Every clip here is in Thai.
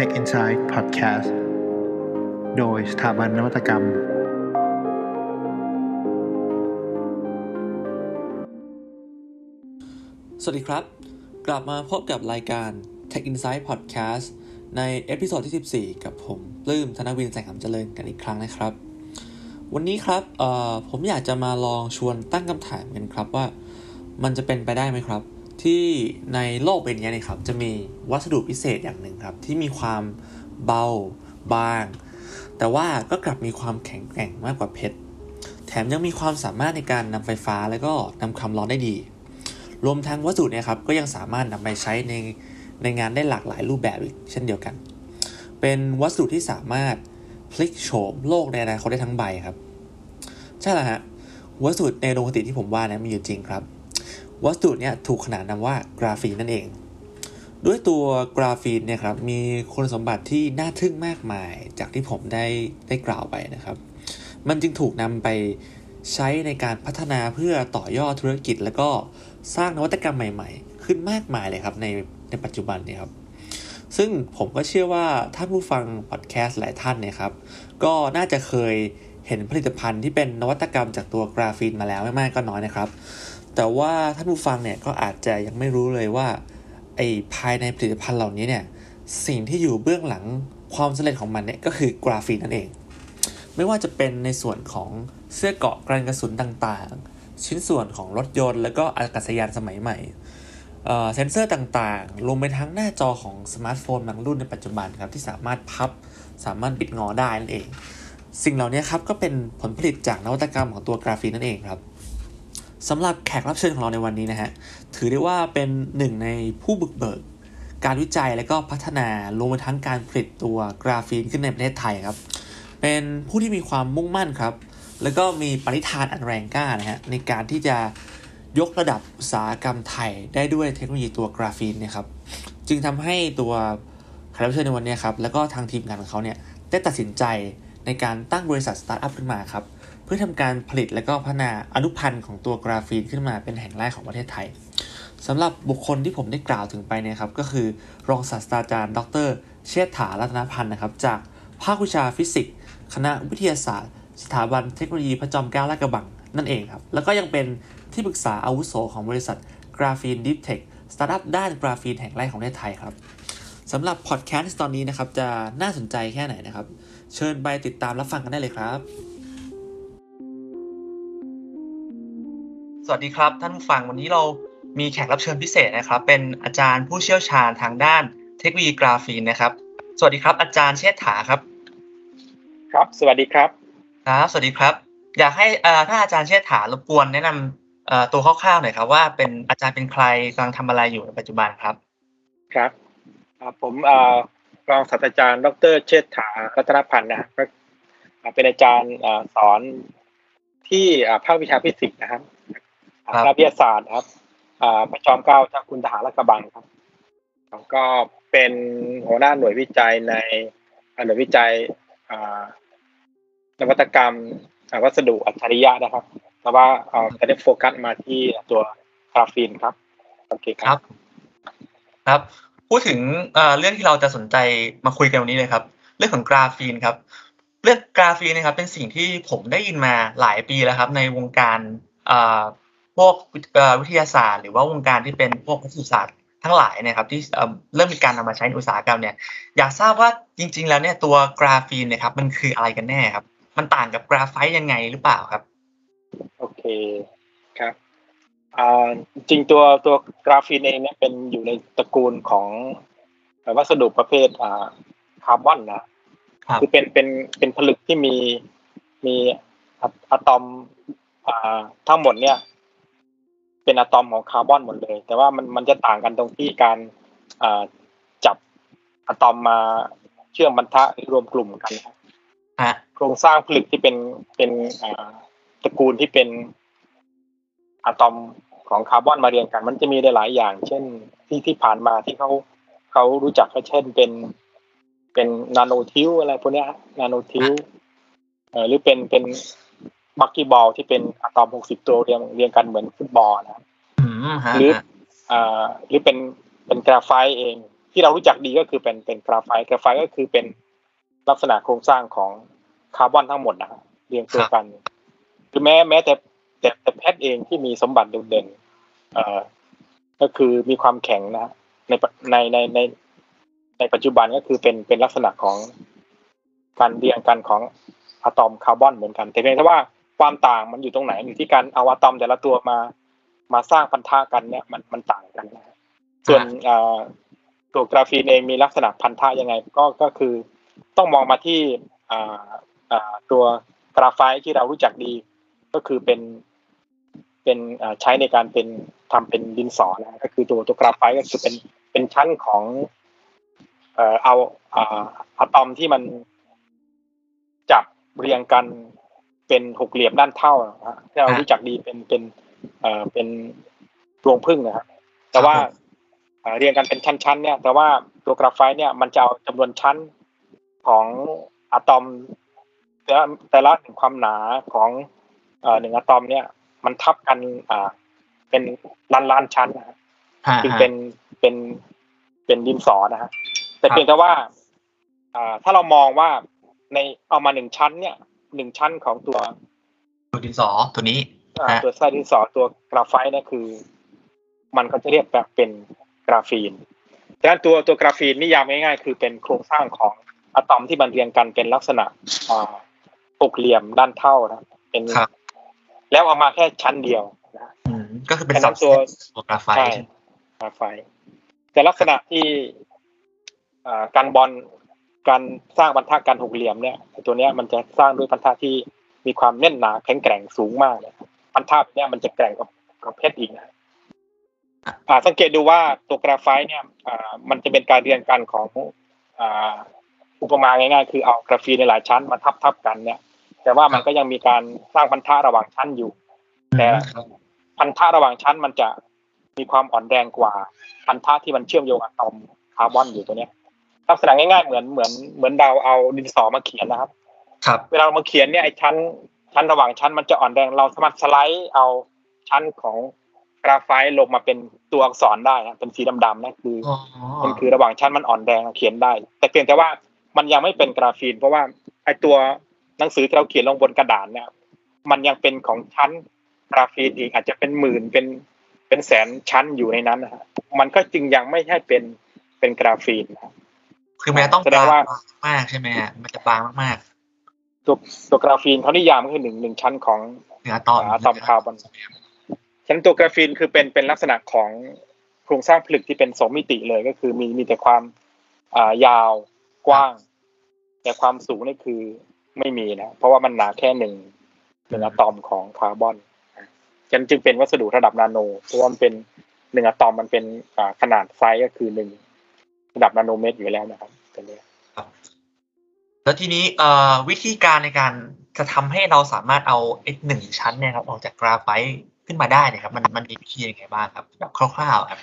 Tech Insight Podcast โดยสถาบันนวัตกรรม สวัสดีครับ กลับมาพบกับรายการ Tech Insight Podcast ใน episode ที่ 14 กับผมปลื้มธนวินแสงคำเจริญกันอีกครั้งนะครับ วันนี้ครับผมอยากจะมาลองชวนตั้งคำถามกันครับว่า มันจะเป็นไปได้ไหมครับ ที่ในโลกใบนี้เนะครับ จะมีวัสดุพิเศษอย่างหนึ่งครับ ที่มีความเบาบาง แต่ว่าก็กลับมีความแข็งแกร่งมากกว่าเพชร แถมยังมีความสามารถในการนำไฟฟ้าและก็นำความร้อนได้ดี รวมทั้งวัสดุเนี่ยครับก็ยังสามารถนำไปใช้ในในงานได้หลากหลายรูปแบบอีกเช่นเดียวกัน เป็นวัสดุที่สามารถพลิกโฉมโลกในอนาคตได้ทั้งใบครับ ใช่แล้วฮะวัสดุในโลกคติที่ผมว่านะมีอยู่จริงครับ วัสดุเนี่ยถูกขนานนามว่ากราฟีนนั่นเอง ด้วยตัวกราฟีนเนี่ยครับมีคุณสมบัติที่น่าทึ่งมากมายจากที่ผมได้ได้กล่าวไปนะครับ มันจึงถูกนำไปใช้ในการพัฒนาเพื่อต่อยอดธุรกิจ แล้วก็สร้างนวัตกรรมใหม่ ๆ ขึ้นมากมายเลยครับในในปัจจุบันเนี่ยครับซึ่งผมก็เชื่อว่าท่านผู้ฟังพอดแคสต์หลายท่านเนี่ยครับ ก็น่าจะเคยเห็นผลิตภัณฑ์ที่เป็นนวัตกรรมจากตัวกราฟีนมาแล้วไม่มากก็น้อยนะครับ แต่ว่าท่านผู้ฟังเนี่ยก็อาจจะยังไม่รู้เลยว่าไอ้ภายในผลิตภัณฑ์เหล่านี้เนี่ยสิ่งที่อยู่เบื้องหลังความสำเร็จของมันเนี่ยก็คือกราฟีนนั่นเอง ไม่ว่าจะเป็นในส่วนของเสื้อเกราะกันกระสุนต่างๆ ชิ้นส่วนของรถยนต์ แล้วก็อากาศยานสมัยใหม่เอ่อเซนเซอร์ต่างๆ รวมไปทั้งหน้าจอของสมาร์ทโฟนบางรุ่นในปัจจุบันครับที่สามารถพับสามารถบิดงอได้นั่นเอง สิ่งเหล่านี้ครับก็เป็นผลผลิตจากนวัตกรรมของตัวกราฟีนนั่นเองครับ สำหรับแขกรับเชิญของเราในวันนี้นะฮะ ถือได้ว่าเป็นหนึ่งในผู้บุกเบิก การวิจัยและก็พัฒนารวมไปทั้งการผลิตตัวกราฟีนขึ้นในประเทศไทยครับ เป็นผู้ที่มีความมุ่งมั่นครับ แล้วก็มีปณิธานอันแรงกล้านะฮะในการที่จะยกระดับอุตสาหกรรมไทยได้ด้วยเทคโนโลยีตัวกราฟีนเนี่ยครับ จึงทำให้ตัวแขกรับเชิญในวันนี้ครับ แล้วก็ทางทีมงานของเขาเนี่ยได้ตัดสินใจในการตั้งบริษัทสตาร์ทอัพขึ้นมาครับ เพื่อทำการผลิตและก็พัฒนาอนุพันธ์ของตัวกราฟีนขึ้นมาเป็นแห่งแรกของประเทศไทยสำหรับบุคคลที่ผมได้กล่าวถึงไปเนี่ยครับก็คือรองศาสตราจารย์ ดร เชษฐารัตนพันธ์นะครับ จากภาควิชาฟิสิกส์ คณะวิทยาศาสตร์ สถาบันเทคโนโลยีพระจอมเกล้าลาดกระบังนั่นเองครับ แล้วก็ยังเป็นที่ปรึกษาอาวุโสของบริษัทกราฟีน deep tech สตาร์ทอัพด้านกราฟีนแห่งแรกของประเทศไทยครับสำหรับพอดแคสต์ตอนนี้นะครับจะน่าสนใจแค่ไหนนะครับ เชิญไปติดตามรับฟังกันได้เลยครับ สวัสดีครับ ท่านผู้ฟังวันนี้เรามีแขกรับเชิญพิเศษนะครับ เป็นอาจารย์ผู้เชี่ยวชาญทางด้านเทคโนโลยีกราฟีนนะครับ สวัสดีครับ อาจารย์เชษฐาครับ ครับ สวัสดีครับครับสวัสดีครับ อยากให้อ่าถ้าอาจารย์เชษฐารบกวนแนะนำเอ่อตัวคร่าวๆหน่อยครับ ว่าเป็นอาจารย์เป็นใครกำลังทำอะไรอยู่ในปัจจุบันครับครับอ่าผมอ่ารองศาสตราจารย์ ดร เชษฐารัตนพันธ์นะครับก็อ่าเป็นอาจารย์อ่าสอนที่อ่าภาควิชาฟิสิกส์นะครับ ครับคณะวิทยาศาสตร์ครับอ่าประจอมเกล้าเจ้าคุณทหารลาดกระบังครับแล้วก็เป็นหัวหน้าหน่วยวิจัยในอ่าหน่วยวิจัยอ่านวัตกรรมอ่าวัสดุอัจฉริยะนะครับ แต่ว่าเอ่อจะได้โฟกัสมาที่ตัวกราฟีนครับโอเคคครับรับ ครับ พูดถึงเอ่อเรื่องที่เราจะสนใจมาคุยกันวันนี้เลยครับ เรื่องของกราฟีนครับ เรื่องกราฟีนนะครับ เป็นสิ่งที่ผมได้ยินมาหลายปีแล้วครับ ในวงการเอ่อ พวกเอ่อวิทยาศาสตร์ หรือว่าวงการที่เป็นพวกวัสดุศาสตร์ทั้งหลายเนะครับที่เอ่อเริ่มมีการนำมาใช้ในอุตสาหกรรมเนี่ยอยากทราบว่าจริง ๆ แล้วเนี่ยตัวกราฟีนเนี่ยครับมันคืออะไรกันแน่ครับ มันต่างกับกราไฟต์ยังไงหรือเปล่าครับ โอเคครับอ่าจริงๆตัวตัวกราฟีนเองเนี่ยเป็นอยู่ในตระกูลของเอ่อวัสดุประเภทอ่าคาร์บอนนะครับคือเป็นเป็นเป็นผลึกที่มีมีอะอะตอมอ่าทั้งหมดเนี่ย เป็นอะตอมของคาร์บอนหมดเลย แต่ว่ามันมันจะต่างกันตรงที่การอ่าจับอะตอมมาเชื่อมบรรทะหรือรวมกลุ่มกันครับฮะโครงสร้างผลึกที่เป็นเป็นอ่าตระกูลที่เป็นอะตอมของคาร์บอนมาเรียงกัน มันจะมีได้หลายอย่าง เช่นที่ที่ผ่านมาที่เขาเขารู้จักก็เช่นเป็นเป็นนาโนทิวอะไรพวกเนี้ยnanotube เออหรือเป็นเป็น buckyball ที่เป็นอะตอมหกสิบตัวเรียงเรียงกันเหมือนฟุตบอลนะครับอืมฮะหรือฮะอ่าหรือเป็นเป็นกราไฟต์เอง ที่เรารู้จักดีก็คือเป็นเป็นกราไฟต์กราไฟต์ก็คือเป็นลักษณะโครงสร้างของคาร์บอนทั้งหมดนะเรียงตัวกันคือแม้แม้แต่แต่แต่เพชรเองที่มีสมบัติโดดเด่นเอ่อก็คือมีความแข็งนะในในในในในปัจจุบันก็คือเป็นเป็นลักษณะของการเรียงกันของอะตอมคาร์บอนเหมือนกัน แต่เพียงแต่ว่า ความต่างมันอยู่ตรงไหนอยู่ที่การเอาอะตอมแต่ละตัวมา มาสร้างพันธะกันเนี่ยมันมันต่างกันนะส่วนตัวกราฟีนเองมีลักษณะพันธะยังไง ก็ก็คือต้องมองมาที่ตัวกราไฟที่เรารู้จักดี ก็คือเป็นเป็นใช้ในการเป็นทำเป็นดินสอนะก็คือตัวตัวกราไฟก็คือเป็นเป็นชั้นของเอ่อเอาอะตอมที่มันจับเรียงกัน เป็นหกเหลี่ยมด้านเท่านะที่เรารู้จักดีเป็นเป็นเอ่อเป็นรวงพึ่งนะครับแต่ว่าเรียงกันเป็นชั้นๆเนี่ย แต่ว่าตัวกราไฟเนี่ยมันจะเอาจำนวนชั้นของอะตอมแต่ละแต่ละหนึ่งความหนาของหนึ่งอะตอมเนี่ย มันทับกันอ่า เป็นล้านล้านชั้นนะคือเป็นเป็นเป็นดินสอนะฮะแต่เพียงแต่ว่า อ่า ถ้าเรามองว่าในเอามาหนึ่งชั้นเนี่ย หนึ่งชั้นของตัว ตัวดินสอตัวนี้ตัวไส้ดินสอตัวกราไฟเนี่ยคือ มันก็จะเรียกแบบเป็นกราฟีนดังนั้นตัวตัวกราฟีนนิยามง่ายๆคือเป็นโครงสร้างของอะตอมที่มันเรียงกันเป็นลักษณะหกเหลี่ยมด้านเท่านะเป็นแล้วเอามาแค่ชั้นเดียวนะก็คือเป็นสับตัวกราไฟกราไฟแต่ลักษณะที่การบอล การสร้างบรรทัดการหกเหลี่ยมเนี่ยตัวเนี้ยมันจะสร้างด้วยบรรทัดที่มีความแน่นหนาแข็งแกร่งสูงมากเลยบรรทัดเนี่ยมันจะแกร่งกว่ากับเพชรอีกนะสังเกตดูว่าตัวกราไฟเนี่ยมันจะเป็นการเรียงกันของอุปมาง่ายๆ คือเอากราฟีในหลายชั้นมาทับทับกันเนี่ย แต่ว่ามันก็ยังมีการสร้างพันธะระหว่างชั้นอยู่ แต่พันธะระหว่างชั้นมันจะมีความอ่อนแรงกว่าพันธะที่มันเชื่อมโยงอะตอมคาร์บอนอยู่ตัวเนี้ย ลักษณะง่ายๆเหมือนเหมือนเหมือนดาวเอาดินสอมาเขียนนะครับ ครับ เวลาเรามาเขียนเนี่ยไอ้ชั้น ชั้นระหว่างชั้นมันจะอ่อนแรงเราสามารถสไลด์เอาชั้นของกราไฟต์ลงมาเป็นตัวอักษรได้นะเป็นสีดำๆนะคือมันคือระหว่างชั้นมันอ่อนแรงเขียนได้ แต่เพียงแต่ว่ามันยังไม่เป็นกราฟีน เพราะว่าไอตัวหนังสือที่เราเขียนลงบนกระดานเนี่ยมันยังเป็นของชั้นกราฟีนอีกอาจจะเป็นหมื่นเป็นเป็นแสนชั้นอยู่ในนั้นนะฮะมันก็จึงยังไม่ใช่เป็นเป็นกราฟีนคื อมันต้องบางมากใช่ไหมฮะมันจะบางมากๆ ตัวตัวกราฟีนเขานิยามก็คือหนึ่งหนึ่งชั้นของอะตอมอะตอมคาร์บอนฉะนั้นตัวกราฟีนคือเป็นเป็นลักษณะของโครงสร้างผลึกที่เป็นสองมิติเลยก็คือมีมีแต่ความอ่ายาวกว้าง แต่ความสูงนี่คือไม่มีนะเพราะว่ามันหนาแค่หนึ่งหนึ่งอะตอมของคาร์บอนฉะนั้นจึงเป็นวัสดุระดับนาโนเพราะว่ามันเป็นหนึ่งอะตอมมันเป็นขนาดไซส์ก็คือหนึ่ง ระดับนาโนเมตรอยู่แล้วนะครับตัวนี้แล้วทีนี้วิธีการในการจะทำให้เราสามารถเอาไอ้หนึ่งชั้นเนี่ยครับออกจากกราไฟต์ขึ้นมาได้เนี่ยครับ มันมันมีวิธียังไงบ้างครับแบบคร่าวๆครับ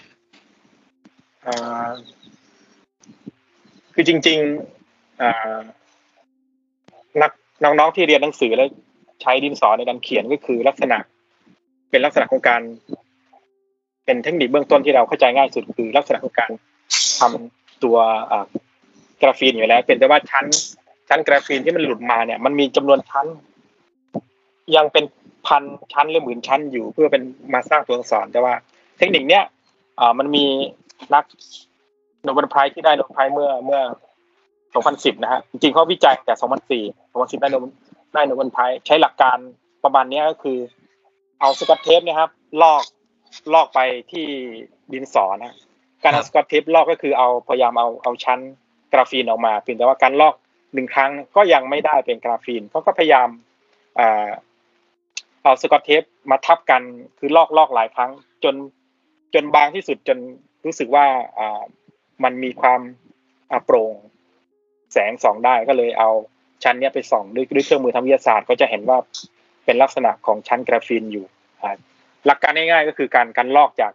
คือจริงๆนักน้องๆที่เรียนหนังสือแล้วใช้ดินสอในการเขียนก็คือลักษณะ เป็นลักษณะของการ เป็นเทคนิคเบื้องต้นที่เราเข้าใจง่ายสุดคือลักษณะของการทำ ตัวกราฟีนอยู่แล้วเป็นแต่ว่าชั้น ชั้นกราฟีนที่มันหลุดมาเนี่ย มันมีจำนวนชั้น ยังเป็นพันชั้นหรือหมื่นชั้นอยู่เพื่อเป็นมาสร้างตัวอักษรแต่ว่า เทคนิคเนี้ยมันมีนัก Nobel Prize ที่ได้ Nobel Prize เมื่อเมื่อ 2010 นะฮะจริงๆเขาวิจัยแต่ 2004 2010 ได้โนได้ Nobel Prize ใช้หลักการประมาณนี้ก็คือ เอา Scotch tape นะครับ ลอกลอกไปที่ดินสอนะ การเอาสกอตเทปลอกก็คือเอาพยายามเอาเอาชั้นกราฟีนออกมาเพียงแต่ว่าการลอกหนึ่งครั้งก็ยังไม่ได้เป็นกราฟีนเขาก็พยายามอ่าเอาสกอตเทปมาทับกันคือลอกลอกหลายครั้ง จนจนบางที่สุดจนรู้สึกว่าอ่ามันมีความโปร่งแสงส่องได้ก็เลยเอาชั้นนี้ไปส่องด้วยด้วยเครื่องมือทางวิทยาศาสตร์ก็จะเห็นว่าเป็นลักษณะของชั้นกราฟีนอยู่หลักการง่ายๆก็คือการการลอกจาก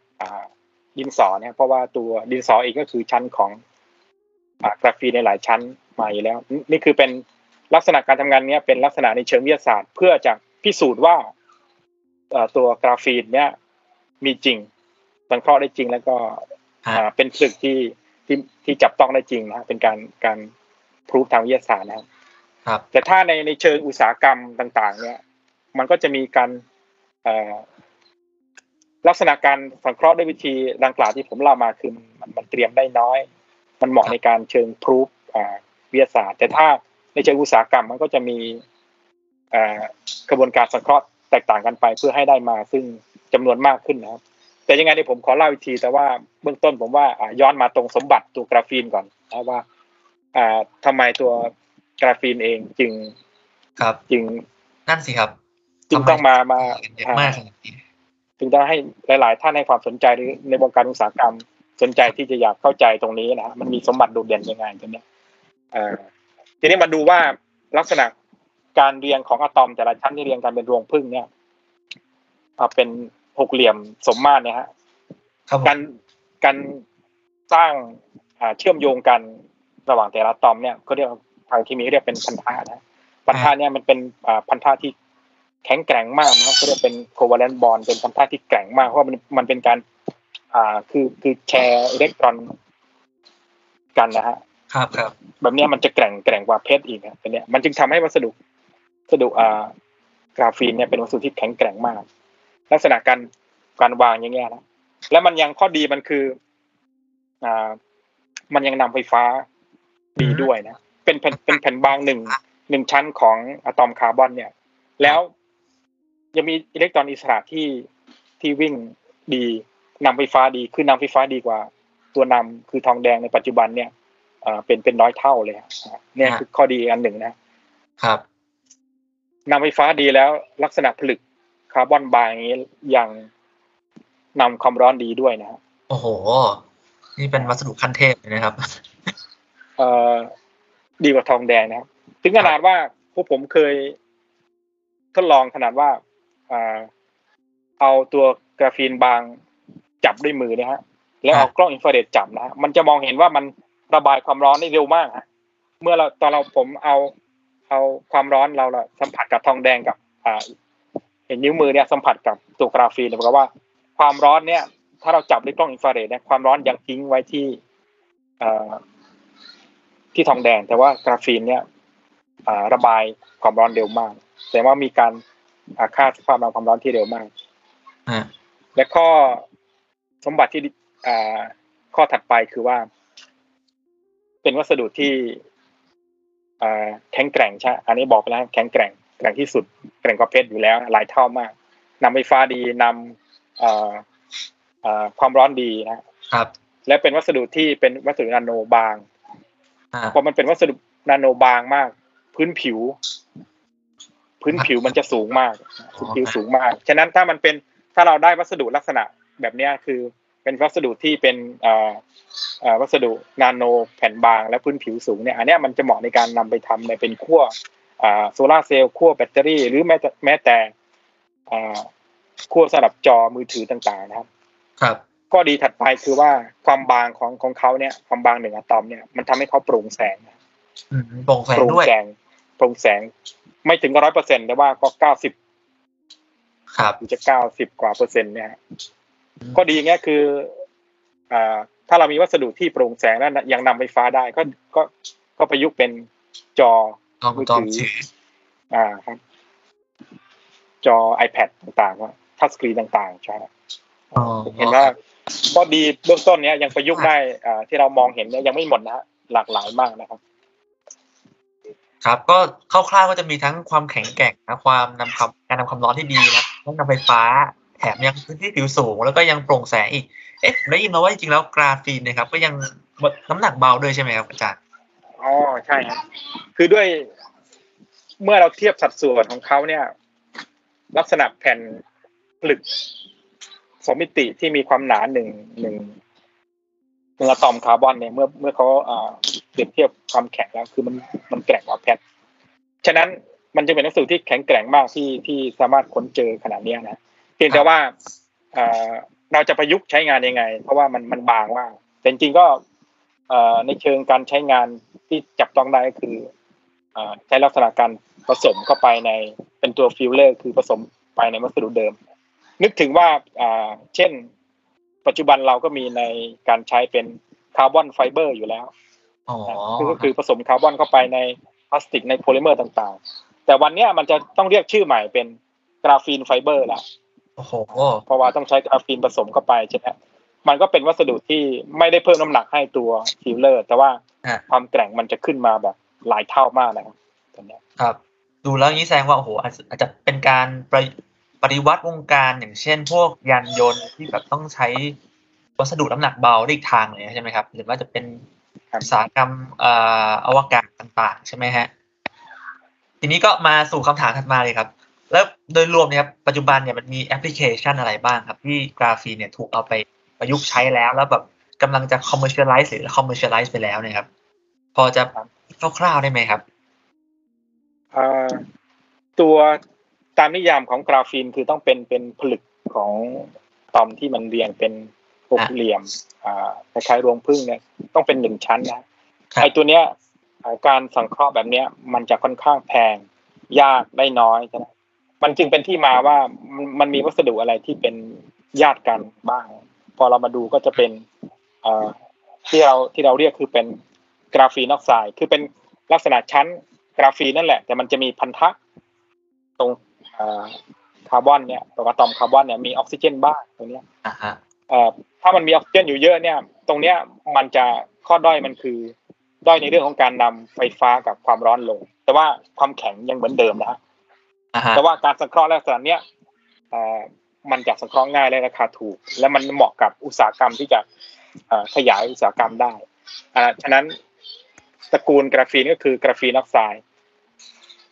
ดินสอเนี่ยเพราะว่าตัวดินสอเองก็คือชั้นของกราฟีนในหลายชั้นมาอยู่แล้ว นี่คือเป็นลักษณะการทำงานนี้เป็นลักษณะในเชิงวิทยาศาสตร์ เพื่อจะพิสูจน์ว่าตัวกราฟีนเนี่ยมีจริงสังเคราะห์ได้จริงแล้วก็เป็นผลึกที่ที่ที่จับต้องได้จริงนะเป็นการการพรูฟทางวิทยาศาสตร์นะครับครับแต่ถ้าในในเชิงอุตสาหกรรมต่าง ๆ เนี่ย มันก็จะมีการเอ่อ ลักษณะการสังเคราะห์ด้วยวิธีดังกล่าวที่ผมเล่ามาคือมันมันเตรียมได้น้อย มันเหมาะในการเชิงพรูฟวิทยาศาสตร์ แต่ถ้าในเชิงอุตสาหกรรมมันก็จะมีเอ่อกระบวนการสังเคราะห์แตกต่างกันไปเพื่อให้ได้มาซึ่งจำนวนมากขึ้นนะครับ แต่ยังไงเดี๋ยวผมขอเล่าอีกที แต่ว่าเบื้องต้นผมว่าอ่าย้อนมาตรงสมบัติตัวกราฟีนก่อนนะว่าอ่าทำไมตัวกราฟีนเองจึงครับจึงนั่นสิครับ จึงต้องมามาเยอะมาก ขนาดนี้จึงต้องให้หลาย ๆ ท่านให้ความสนใจในในวงการอุตสาหกรรมสนใจที่จะอยากเข้าใจตรงนี้นะฮะมันมีสมบัติโดดเด่นยังไงตรงเนี้ยเอ่อทีนี้มาดูว่าลักษณะการเรียงของอะตอมแต่ละชั้นที่เรียงกันเป็นรวงผึ้งเนี่ยอ่าเป็นหกเหลี่ยมสมมาตรเนี่ยฮะครับผมการการสร้างอ่าเชื่อมโยงกันระหว่างแต่ละอะตอมเนี่ยก็เรียกว่าทางเคมีเรียกเป็นพันธะนะพันธะเนี่ยมันเป็นอ่าพันธะที่ แข็งแกร่งมากนะครับก็เรียกเป็นโคเวเลนต์บอลเป็นพันธะที่แกร่งมากเพราะว่ามันมันเป็นการ อ่าคือคือแชร์อิเล็กตรอนกันนะฮะครับครับแบบเนี้ยมันจะแกร่งแกร่งกว่าเพชรอีกนะเป็นเนี้ยมันจึงทำให้วัสดุวัสดุอ่ากราฟีนเนี่ยเป็นวัสดุที่แข็งแกร่งมาก ลักษณะการการวางอย่างเงี้ยนะแล้วมันยังข้อดีมันคืออ่ามันยังนำไฟฟ้าดีด้วยนะเป็นแผ่นเป็นแผ่นบางหนึ่งหนึ่งชั้นของอะตอมคาร์บอนเนี่ย แล้ว ยังมีอิเล็กตรอนอิสระที่ที่วิ่งดีนำไฟฟ้าดีคือนำไฟฟ้าดีกว่า ตัวนำคือทองแดงในปัจจุบันเนี่ยเอ่อเป็นเป็นน้อยเท่าเลยครับเนี่ยคือข้อดีอันหนึ่งนะครับนำไฟฟ้าดีแล้วลักษณะผลึกคาร์บอนบางอย่างนี้ยังนำความร้อนดีด้วยนะครับโอ้โห นี่เป็นวัสดุขั้นเทพเลยนะครับ เอ่อดีกว่าทองแดงนะครับ ถึงขนาดว่าพวกผมเคยทดลองขนาดว่าอ่า เอาตัวกราฟีนบางจับด้วยมือนะฮะ แล้วเอากล้องอินฟราเรดจับนะฮะมันจะมองเห็นว่ามันระบายความร้อนได้เร็วมากฮะเมื่อเราตอนเราผมเอาเอาความร้อนเราละสัมผัสกับทองแดงกับอ่าเห็นนิ้วมือเนี่ยสัมผัสกับตัวกราฟีนเนี่ยบอกว่า ความร้อนเนี่ย ถ้าเราจับด้วยกล้องอินฟราเรดเนี่ยความร้อนยังทิ้งไว้ที่เอ่อที่ทองแดง แต่ว่ากราฟีนเนี่ยอ่าระบายความร้อนเร็วมากแสดงว่ามีการอ่า ค่าสภาพความร้อนที่เร็วมากอ่าและข้อสมบัติที่อ่าข้อถัดไปคือว่า เป็นวัสดุที่อ่าแข็งแกร่งใช่ อันนี้บอกไปแล้วแข็งแกร่งแกร่งที่สุดแกร่งกว่าเพชรอยู่แล้ว หลายเท่ามากนำไฟฟ้าดีนำอ่าอ่าความร้อนดีนะครับ และเป็นวัสดุที่เป็นวัสดุนาโนบางอ่าพอมันเป็นวัสดุนาโนบางมาก พื้นผิว พื้นผิวมันจะสูงมากพื้นผิวสูงมาก ฉะนั้นถ้ามันเป็นถ้าเราได้วัสดุลักษณะแบบเนี้ยคือเป็นวัสดุที่เป็นเอ่อเอ่อวัสดุนาโนแผ่นบางและพื้นผิวสูงเนี่ยอันเนี้ยมันจะเหมาะในการนำไปทำในเป็นขั้วอ่าโซลาร์เซลล์ขั้วแบตเตอรี่ หรือแม้แต่แม้แต่อ่าขั้วสำหรับจอมือถือต่างๆนะครับ ครับข้อดีถัดไปคือว่าความบางของของเขาเนี่ย ความบางหนึ่งอะตอมเนี่ยมันทำให้เขาโปร่งแสงอืมโปร่งแสงโปร่งด้วยแสงโปร่งแสง ไม่ถึงร้อยเปอร์เซ็นต์แต่ว่าก็เก้าสิบครับหรือจะเก้าสิบกว่าเปอร์เซ็นต์เนี่ยฮะข้อดีเงี้ยคืออ่าถ้าเรามีวัสดุที่โปร่งแสงแล้วยังนำไฟฟ้าได้ก็ก็ก็ประยุกต์เป็นจอจอมจอมถืออ่าครับ จอ iPad ต่างๆทัชสกรีนต่างๆใช่ครับอ๋อเห็นว่าข้อดีเบื้องต้นเนี้ยยังประยุกต์ได้อ่าที่เรามองเห็นเนี่ยยังไม่หมดนะฮะหลากหลายมากนะครับ ครับก็คร่าวๆก็จะมีทั้งความแข็งแกร่งนะความนำความการนำความร้อนที่ดีนะทั้งนำไฟฟ้าแถมยังพื้นที่ผิวสูง แล้วก็ยังโปร่งแสงอีกเอ๊ะผมได้ยินมาว่าจริงๆแล้วกราฟีนเนะครับก็ยังน้ำหนักเบาด้วยใช่ไหมครับอาจารย์อ๋อใช่ครับ คือด้วยเมื่อเราเทียบสัดส่วนของเขาเนี่ย ลักษณะแผ่นผลึกสองมิติที่มีความหนาหนึ่งหนึ่งหนึ่งอะตอมคาร์บอนเนี่ยเมื่อเมื่อเขาอ่า เปรียบเทียบความแข็งแล้วคือมันมันแกร่งกว่าเพชรฉะนั้นมันจะเป็นหนังสือที่แข็งแกร่งมากที่ที่สามารถค้นเจอขนาดนี้นะเพียงแต่ว่าเราจะประยุกต์ใช้งานยังไง เพราะว่ามันมันบางมากแต่จริงก็ในเชิงการใช้งานที่จับต้องได้ก็คือใช้ลักษณะการผสมเข้าไปในเป็นตัวฟิลเลอร์ คือผสมไปในวัสดุเดิม นึกถึงว่าเช่น ปัจจุบันเราก็มีในการใช้เป็นคาร์บอนไฟเบอร์อยู่แล้ว อ๋อคือก็คือผสมคาร์บอนเข้าไปในพลาสติกในโพลิเมอร์ต่างๆ แต่วันเนี้ยมันจะต้องเรียกชื่อใหม่เป็นกราฟีนไฟเบอร์ละโอ้โหเพราะว่าต้องใช้กราฟีนผสมเข้าไปใช่ไหมมันก็เป็นวัสดุที่ไม่ได้เพิ่มน้ำหนักให้ตัวฟิลเลอร์ แต่ว่าอะความแกร่งมันจะขึ้นมาแบบหลายเท่ามากนะครับตอนเนี้ยครับ ดูแล้วอย่างนี้แสดงว่าโอ้โหอาจจะอาจจะเป็นการประปฏิวัติวงการอย่างเช่น พวกยานยนต์ที่แบบต้องใช้วัสดุน้ำหนักเบาได้อีกทางเลยใช่ไหมครับ หรือว่าจะเป็น อุตสาหกรรมเอ่ออวกาศต่างๆ ใช่ไหมฮะ ทีนี้ก็มาสู่คำถามถัดมาเลยครับ แล้วโดยรวมเนี่ยครับปัจจุบันเนี่ยมันมีแอปพลิเคชันอะไรบ้างครับ ที่กราฟีนเนี่ยถูกเอาไปประยุกต์ใช้แล้ว แล้วแบบกำลังจะ commercialize หรือ commercialize ไปแล้วเนี่ยครับ พอจะคร่าวๆได้ไหมครับอ่าตัวตามนิยามของกราฟีนคือต้องเป็นเป็นผลึกของตอมที่มันเรียงเป็น หกเหลี่ยมอ่าคล้ายๆรวงพึ่งเนี่ยต้องเป็นหนึ่งชั้นนะครับไอตัวเนี้ยอ่าการสังเคราะห์แบบเนี้ย มันจะค่อนข้างแพงยากได้น้อยใช่ไหมมันจึงเป็นที่มาว่ามันมันมีวัสดุอะไรที่เป็นญาติกันบ้าง พอเรามาดูก็จะเป็นอ่าที่เราที่เราเรียกคือเป็นกราฟีนออกไซด์คือเป็นลักษณะชั้นกราฟีนนั่นแหละ แต่มันจะมีพันธะตรงอ่าคาร์บอนเนี่ยตัวอะตอมคาร์บอนเนี่ยมีออกซิเจนบ้างตรงเนี้ยอ่าฮะเอ่อ ถ้ามันมีออกซิเจนอยู่เยอะเนี่ย ตรงเนี้ยมันจะข้อด้อยมันคือด้อยในเรื่องของการนำไฟฟ้ากับความร้อนลง แต่ว่าความแข็งยังเหมือนเดิมนะฮะอ่าฮะแต่ว่าการสังเคราะห์ลักษณะเนี้ยเอ่อมันจะสังเคราะห์ง่ายและราคาถูก และมันเหมาะกับอุตสาหกรรมที่จะเอ่อขยายอุตสาหกรรมได้อ่าฉะนั้นตระกูลกราฟีนก็คือกราฟีนออกไซด์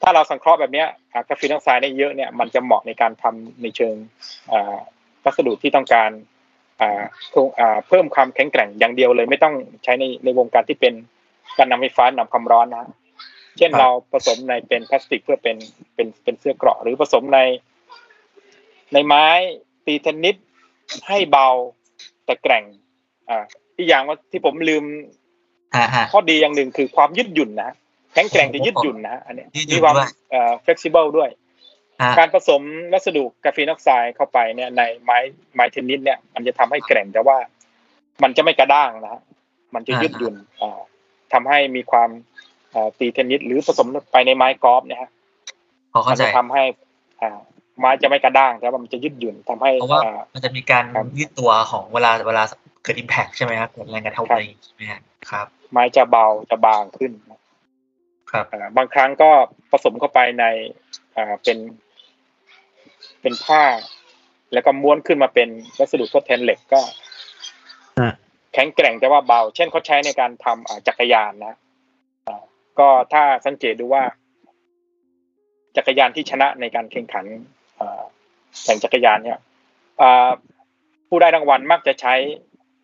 ถ้าเราสังเคราะห์แบบเนี้ยอ่ากราฟีนออกไซด์ได้เยอะเนี่ยมันจะเหมาะในการทำในเชิงอ่าวัสดุที่ต้องการอ่าคงอ่า เพิ่มความแข็งแกร่งอย่างเดียวเลยไม่ต้องใช้ในในวงการที่เป็นการนำไฟฟ้านำความร้อนนะเช่นเราผสมในเป็นพลาสติกเพื่อเป็นเป็นเป็นเสื้อเกราะหรือผสมใน ในไม้ตีเทนนิสให้เบาแต่แกร่ง อ่าอีกอย่างว่าที่ผมลืมอ่าฮะข้อดีอย่างหนึ่งคือความยืดหยุ่นนะแข็งแกร่งแต่ยืดหยุ่นนะอันเนี้ยยืดหยุ่มีนความด้วยเอ่อ flexible ด้วยอ่า การผสมวัสดุกราฟีนออกไซด์เข้าไปเนี่ยในไม้ไม้เทนนิสเนี่ย มันจะทำให้แกร่งแต่ว่า มันจะไม่กระด้างนะฮะมันจะยืดหยุ่นอ่าทำให้มีความอ่าตีเทนนิสหรือผสมไปในไม้กอล์ฟเนี่ยฮะพอมัเข้าใจจะทำให้อ่าไม้จะไม่กระด้างแต่ว่ามันจะยืดหยุ่นทำให้เพราะว่าอ่ามันจะมีการครับยืดตัวของเวลาเวลาเกิดอิมแพคใช่ไหมครับเกิดแรงกระทบครับอะไรอย่างงี้ใช่ไหมฮะครับ ไม้จะเบาจะบางขึ้นครับอ่าบางครั้งก็ผสมเข้าไปในอ่าเป็น เป็นผ้า แล้วก็ม้วนขึ้นมาเป็นวัสดุทดแทนเหล็กก็อะแข็งแกร่งแต่ว่าเบา เช่นเขาใช้ในการทำอ่าจักรยานนะอ่าก็ถ้าสังเกตดูว่า จักรยานที่ชนะในการแข่งขันอ่าแข่งจักรยานเนี่ยอ่าผู้ได้รางวัลมักจะใช้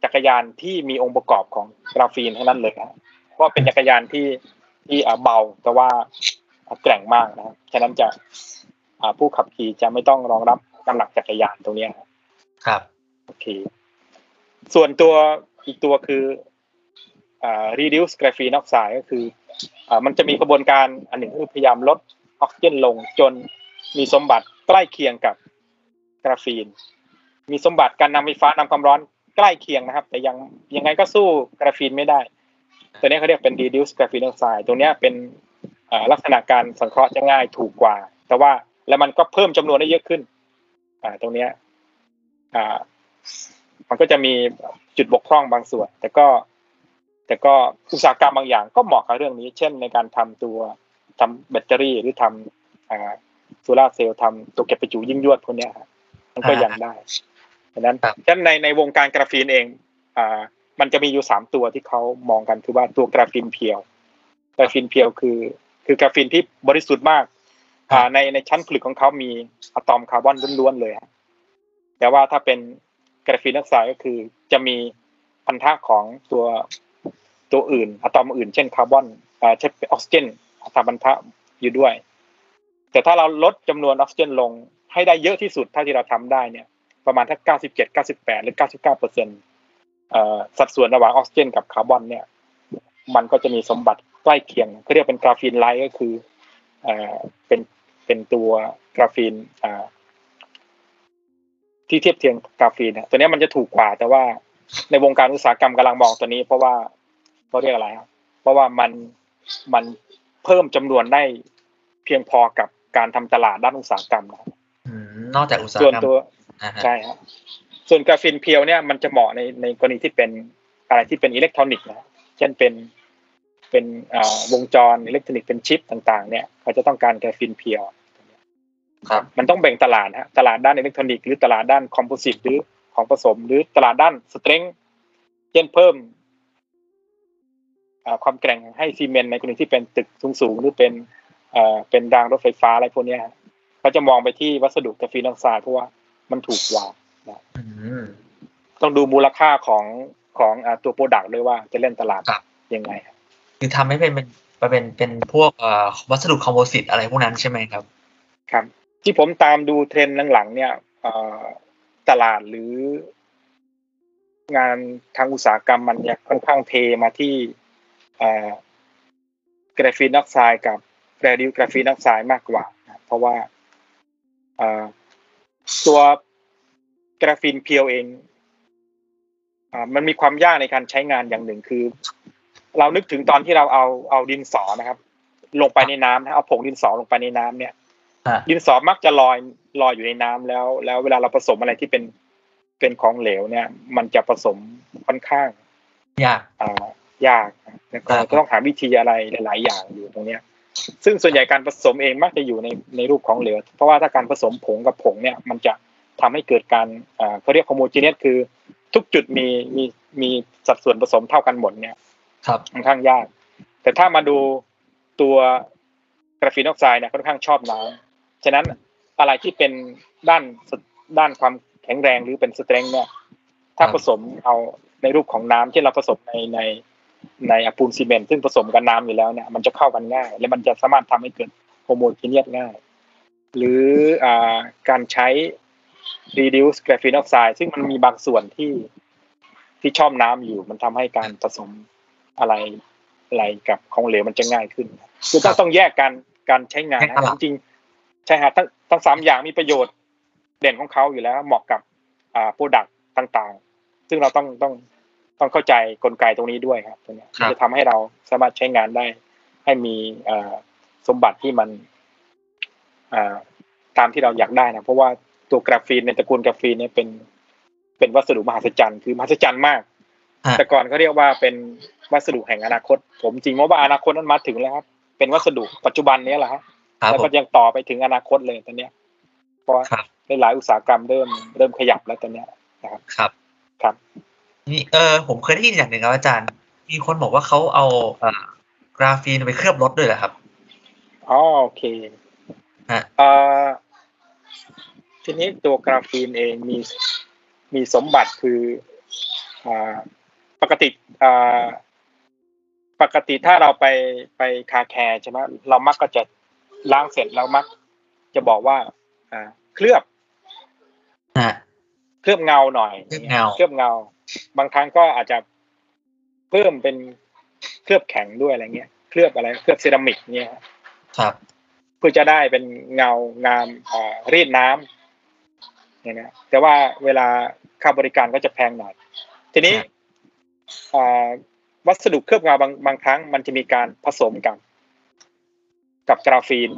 จักรยานที่มีองค์ประกอบของกราฟีนทั้งนั้นเลยนะเพราะว่าเป็นจักรยานที่ที่อ่าเบาแต่ว่าอ่าแกร่งมากนะครับฉะนั้นจะอ่า ผู้ขับขี่จะไม่ต้องรองรับน้ำหนักจักรยานตรงเนี้ยครับครับโอเคส่วนตัวอีกตัวคืออ่า reduce graphene oxide ก็คืออ่ามันจะมีกระบวนการอันหนึ่งคือพยายามลดออกซิเจนลงจนมีสมบัติใกล้เคียงกับกราฟีน มีสมบัติการนำไฟฟ้านำความร้อนใกล้เคียงนะครับ แต่ยังยังไงก็สู้กราฟีนไม่ได้ ตัวนี้เขาเรียกเป็น reduce graphene oxide ตัวเนี้ยเป็นอ่าลักษณะการสังเคราะห์จะง่ายถูกกว่า แต่ว่า แล้วมันก็เพิ่มจำนวนได้เยอะขึ้น อ่า ตรงเนี้ย อ่า มันก็จะมีจุดบกพร่องบางส่วน แต่ก็ แต่ก็อุตสาหกรรมบางอย่างก็เหมาะกับเรื่องนี้ เช่น ในการทำตัวทำแบตเตอรี่หรือทำอ่าโซลาร์เซลล์ทำตัวเก็บประจุยิ่งยวดพวกเนี้ยฮะมันก็ยังได้ดังนั้นครับฉะนั้นในในวงการกราฟีนเอง อ่า มันจะมีอยู่สามตัวที่เขามองกันคือว่าตัวกราฟีนเพียว กราฟีนเพียวคือ คือกราฟีนที่บริสุทธิ์มากอ่า ในในชั้นผลึกของเขามีอะตอมคาร์บอนล้วนๆเลยฮะแต่ว่าถ้าเป็นกราฟีนออกไซด์ก็คือจะมีพันธะของตัวตัวอื่นอะตอมอื่น เช่นคาร์บอนอ่าเช่นออกซิเจนทำพันธะอยู่ด้วย แต่ถ้าเราลดจำนวนออกซิเจนลงให้ได้เยอะที่สุดเท่าที่เราทำได้เนี่ย ประมาณถ้า97 98หรือ99เก้าเปอร์เซ็นต์สัดส่วนระหว่างออกซิเจนกับคาร์บอนเนี่ย มันก็จะมีสมบัติใกล้เคียงเขาเรียกเป็นกราฟีนไลท์ก็คืออ่อเป็น เป็นตัวกราฟีนอ่าที่เทียบเทียงกราฟีนอะตัวเนี้ยมันจะถูกกว่า แต่ว่าในวงการอุตสาหกรรมกำลังมองตัวนี้ เพราะว่าเขาเรียกอะไรครับเพราะว่ามันมันเพิ่มจำนวนได้เพียงพอกับการทำตลาดด้านอุตสาหกรรมนะครับอืมนอกจากอุตสาหส่วนกรรมตัวนะฮะใช่ครับส่วนกราฟีน pure เนี่ยมันจะเหมาะในในกรณีที่เป็นอะไรที่เป็นอิเล็กทรอนิกส์นะเช่นเป็น เป็นอ่าวงจรอิเล็กทรอนิกส์เป็นชิปต่างๆ เนี่ยเขาจะต้องการกราฟีน pure ครับมันต้องแบ่งตลาดฮะตลาดด้านอิเล็กทรอนิกส์หรือตลาดด้าน composite หรือของผสม หรือตลาดด้าน strength เช่นเพิ่มอ่าความแกร่งให้ซีเมนต์ในกรณีที่เป็นตึกสูงๆหรือเป็นเอ่อเป็นรางรถไฟฟ้าอะไรพวกเนี้ยฮะเขาจะมองไปที่วัสดุกราฟีนออกไซด์เพราะว่ามันถูกกว่าอืมต้องดูมูลค่าของของอ่าตัว product ด้วยว่าจะเล่นตลาดครับยังไงครับ คือทำให้เป็นเป็นเป็นเป็นพวกวัสดุ composite อะไรพวกนั้นใช่ไหมครับ ครับ ที่ผมตามดูเทรนด์หลังๆเนี่ยตลาดหรืองานทางอุตสาหกรรมมันเนี่ยค่อนข้างเทมาที่กราฟีนออกไซด์กับแรดิวกราฟีนออกไซด์มากกว่า เพราะว่าตัวกราฟีน pure เองมันมีความยากในการใช้งานอย่างหนึ่งคือ เรานึกถึงตอนที่เราเอาเอาดินสอนะครับ ลงไปในน้ำนะเอาผงดินสอลงไปในน้ำเนี่ยอ่าดินสอมักจะลอยลอยอยู่ในน้ำแล้ว แล้วเวลาเราผสมอะไรที่เป็นเป็นของเหลวเนี่ย มันจะผสมค่อนข้าง ยากอ่ายากนะแล้วก็ครับต้องหาวิธีอะไรหลาย ๆ อย่างอยู่ตรงเนี้ย ซึ่งส่วนใหญ่การผสมเองมักจะอยู่ในในรูปของเหลว เพราะว่าถ้าการผสมผงกับผงเนี่ย มันจะทำให้เกิดการอ่าเขาเรียกโฮโมจีเนสคือ ทุกจุดมีมีมีสัดส่วนผสมเท่ากันหมดเนี่ย ครับค่อนข้างยาก แต่ถ้ามาดูตัวกราฟีนออกไซด์เนี่ยค่อนข้างชอบน้ำฉะนั้นอะไรที่เป็นด้านด้านความแข็งแรงหรือเป็นสเตรนท์เนี่ย ถ้าผสมเอาในรูปของน้ำที่เราผสมในในในอปูนซีเมนต์ซึ่งผสมกับน้ำอยู่แล้วเนี่ย มันจะเข้ากันง่าย และมันจะสามารถทำให้เกิดโฮโมจีเนียสง่าย หรืออการใช้ reduce graphene oxide ซึ่งมันมีบางส่วนที่ที่ชอบน้ำอยู่ มันทำให้การผสม อะไรอะไรกับของเหลวมันจะง่ายขึ้นคือต้องต้องแยกการการใช้งานแยกตนะลาดจริงๆใช่ฮะทั้งทั้งสามอย่างมีประโยชน์เด่นของเขาอยู่แล้ว เหมาะกับอ่าโปรดักต์ต่างๆ ซึ่งเราต้องต้องต้องเข้าใจกลไกตรงนี้ด้วยครับตรงเนี้ยครับจะทำให้เราสามารถใช้งานได้ ให้มีอ่าสมบัติที่มันอ่าตามที่เราอยากได้นะเพราะว่าตัวกราฟีนในตระกูลกราฟีนเนี่ยเป็น เป็นวัสดุมหัศจรรย์คือมหัศจรรย์มากฮะแต่ก่อนเขาเรียกว่าเป็น วัสดุแห่งอนาคต ผมจริงว่าอนาคตนั้นมาถึงแล้วครับ เป็นวัสดุปัจจุบันนี้แหละครับครับแล้วผก็มยังต่อไปถึงอนาคตเลยตอนเนี้ยเพราะว่าครับหลายๆอุตสาหกรรมเริ่มเริ่มขยับแล้วตอนเนี้ยนะครับครับครับนี่เออผมเคยได้ยินอย่างหนึ่งครับอาจารย์ มีคนบอกว่าเขาเอาเอ่อกราฟีนไปเคลือบรถด้วยเหรอครับอ๋อโอเคฮะเอ่อทีนี้ตัวกราฟีนเองมีมีสมบัติคืออ่าปกติอ่า ปกติถ้าเราไปไปคาแคร์ใช่ไหมเรามักก็จะล้างเสร็จแล้วมัก จะบอกว่า อ่า เคลือบฮะเคลือบเงาหน่อยเคลือบเงาเคลือบเงา บางครั้งก็อาจจะเพิ่มเป็นเคลือบแข็งด้วยอะไรเงี้ยเคลือบอะไร เคลือบเซรามิกเนี่ยครับเพื่อจะได้เป็นเงางามอ่ารีดน้ำเนี่ยนะแต่ว่าเวลาค่าบริการก็จะแพงหน่อย ทีนี้ครับอ่า วัสดุเคลือบเงาบางบางครั้งมันจะมีการผสมกันกับกราฟีน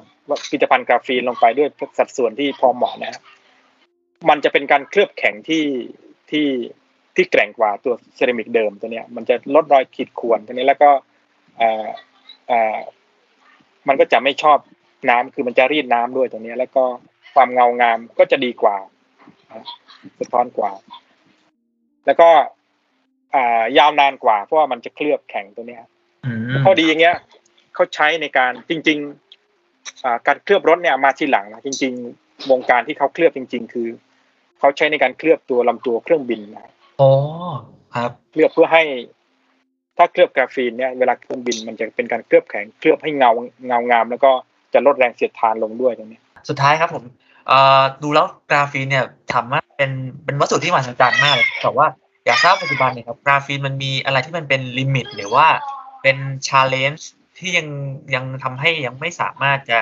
ผลิตภัณฑ์กราฟีนลงไปด้วยสัดส่วนที่พอเหมาะนะฮะมันจะเป็นการเคลือบแข็งที่ที่ที่แกร่งกว่าตัวเซรามิกเดิมตัวเนี้ย มันจะลดรอยขีดข่วนตัวนี้แล้วก็อ่าอ่ามันก็จะไม่ชอบน้ำคือมันจะรีดน้ำด้วยตรงนี้ แล้วก็ความเงางามก็จะดีกว่านะสะท้อนกว่า แล้วก็ อ่ายาวนานกว่า เพราะว่ามันจะเคลือบแข็งตัวเนี้ยอืมข้อดีอย่างเงี้ยเขาใช้ในการจริงๆอ่าการเคลือบรถเนี่ยมาทีหลังนะจริง ๆ วงการที่เขาเคลือบจริง ๆ คือเขาใช้ในการเคลือบตัวลำตัวเครื่องบินนะอ๋อครับ เคลือบเพื่อให้ ถ้าเคลือบกราฟีนเนี่ยเวลาเครื่องบินมันจะเป็นการเคลือบแข็งเคลือบให้เงาเงางาม แล้วก็จะลดแรงเสียดทานลงด้วยตรงนี้สุดท้ายครับผมเอ่อดูแล้วกราฟีนเนี่ยทำว่าเป็นเป็นวัสดุที่มหัศจรรย์มากเลยแต่ว่า อยากทราบปัจจุบันเนี่ยครับกราฟีนมันมีอะไรที่มันเป็น limit หรือว่าเป็น challenge ที่ยังยังทำให้ยังไม่สามารถจะ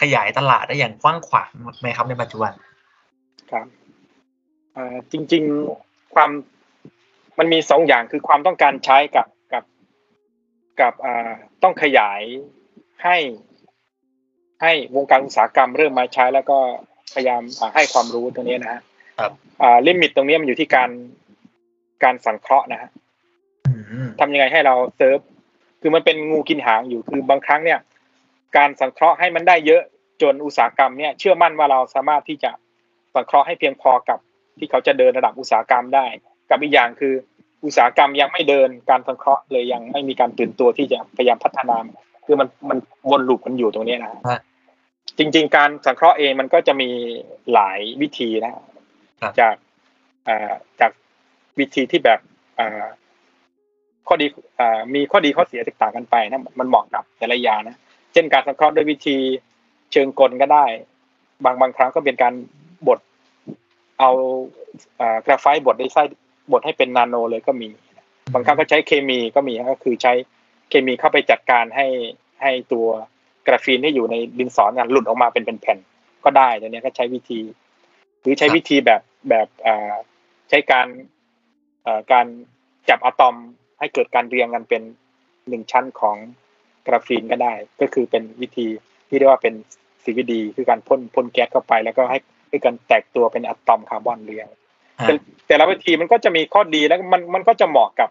ขยายตลาดได้อย่างกว้างขวางไหมครับในปัจจุบันครับอ่าจริง ๆความมันมีสองอย่างคือความต้องการใช้กับกับกับอ่าต้องขยายให้ ให้วงการอุตสาหกรรมเริ่มมาใช้แล้วก็พยายามให้ความรู้ตรงนี้นะฮะครับอ่าลิมิตตรงนี้มันอยู่ที่การ การสังเคราะห์นะฮะอืมทำยังไงให้เราเซิร์ฟ คือมันเป็นงูกินหางอยู่ คือบางครั้งเนี่ย การสังเคราะห์ให้มันได้เยอะจนอุตสาหกรรมเนี่ย เชื่อมั่นว่าเราสามารถที่จะสังเคราะห์ให้เพียงพอกับ ที่เขาจะเดินระดับอุตสาหกรรมได้ กับอีกอย่างคือ อุตสาหกรรมยังไม่เดินการสังเคราะห์เลยยังไม่มีการตื่นตัวที่จะพยายามพัฒนา คือมันมันวนลูปมันอยู่ตรงนี้นะฮะจริง ๆ การสังเคราะห์เองมันก็จะมีหลายวิธีนะจากอ่าจาก วิธีที่แบบข้อดีมีข้อดีข้อเสียแตกต่างกันไปนะมันเหมาะกับแต่ละยานะเช่นการสังเคราะห์ด้วยวิธีเชิงกลก็ได้ บางบางครั้งก็เป็นการบดเอากราไฟต์บดได้ไส้บดให้เป็นนาโนเลยก็มี บางครั้งก็ใช้เคมีก็มีก็คือใช้เคมีเข้าไปจัดการให้ให้ตัวกราฟีนที่อยู่ในดินสอเนี่ยหลุดออกมาเป็นเป็นแผ่นก็ได้ตัวเนี้ยก็ใช้วิธี หรือใช้วิธีแบบแบบใช้การ การจับอะตอมให้เกิดการเรียงกันเป็นหนึ่งชั้นของกราฟีนก็ได้ ก็คือเป็นวิธีที่เรียกว่าเป็น CVD คือการพ่นพ่นแก๊สเข้าไป แล้วก็ให้ให้การแตกตัวเป็นอะตอมคาร์บอนเรียงแต่แต่ละวิธีมันก็จะมีข้อดีแล้วมันมันก็จะเหมาะกับ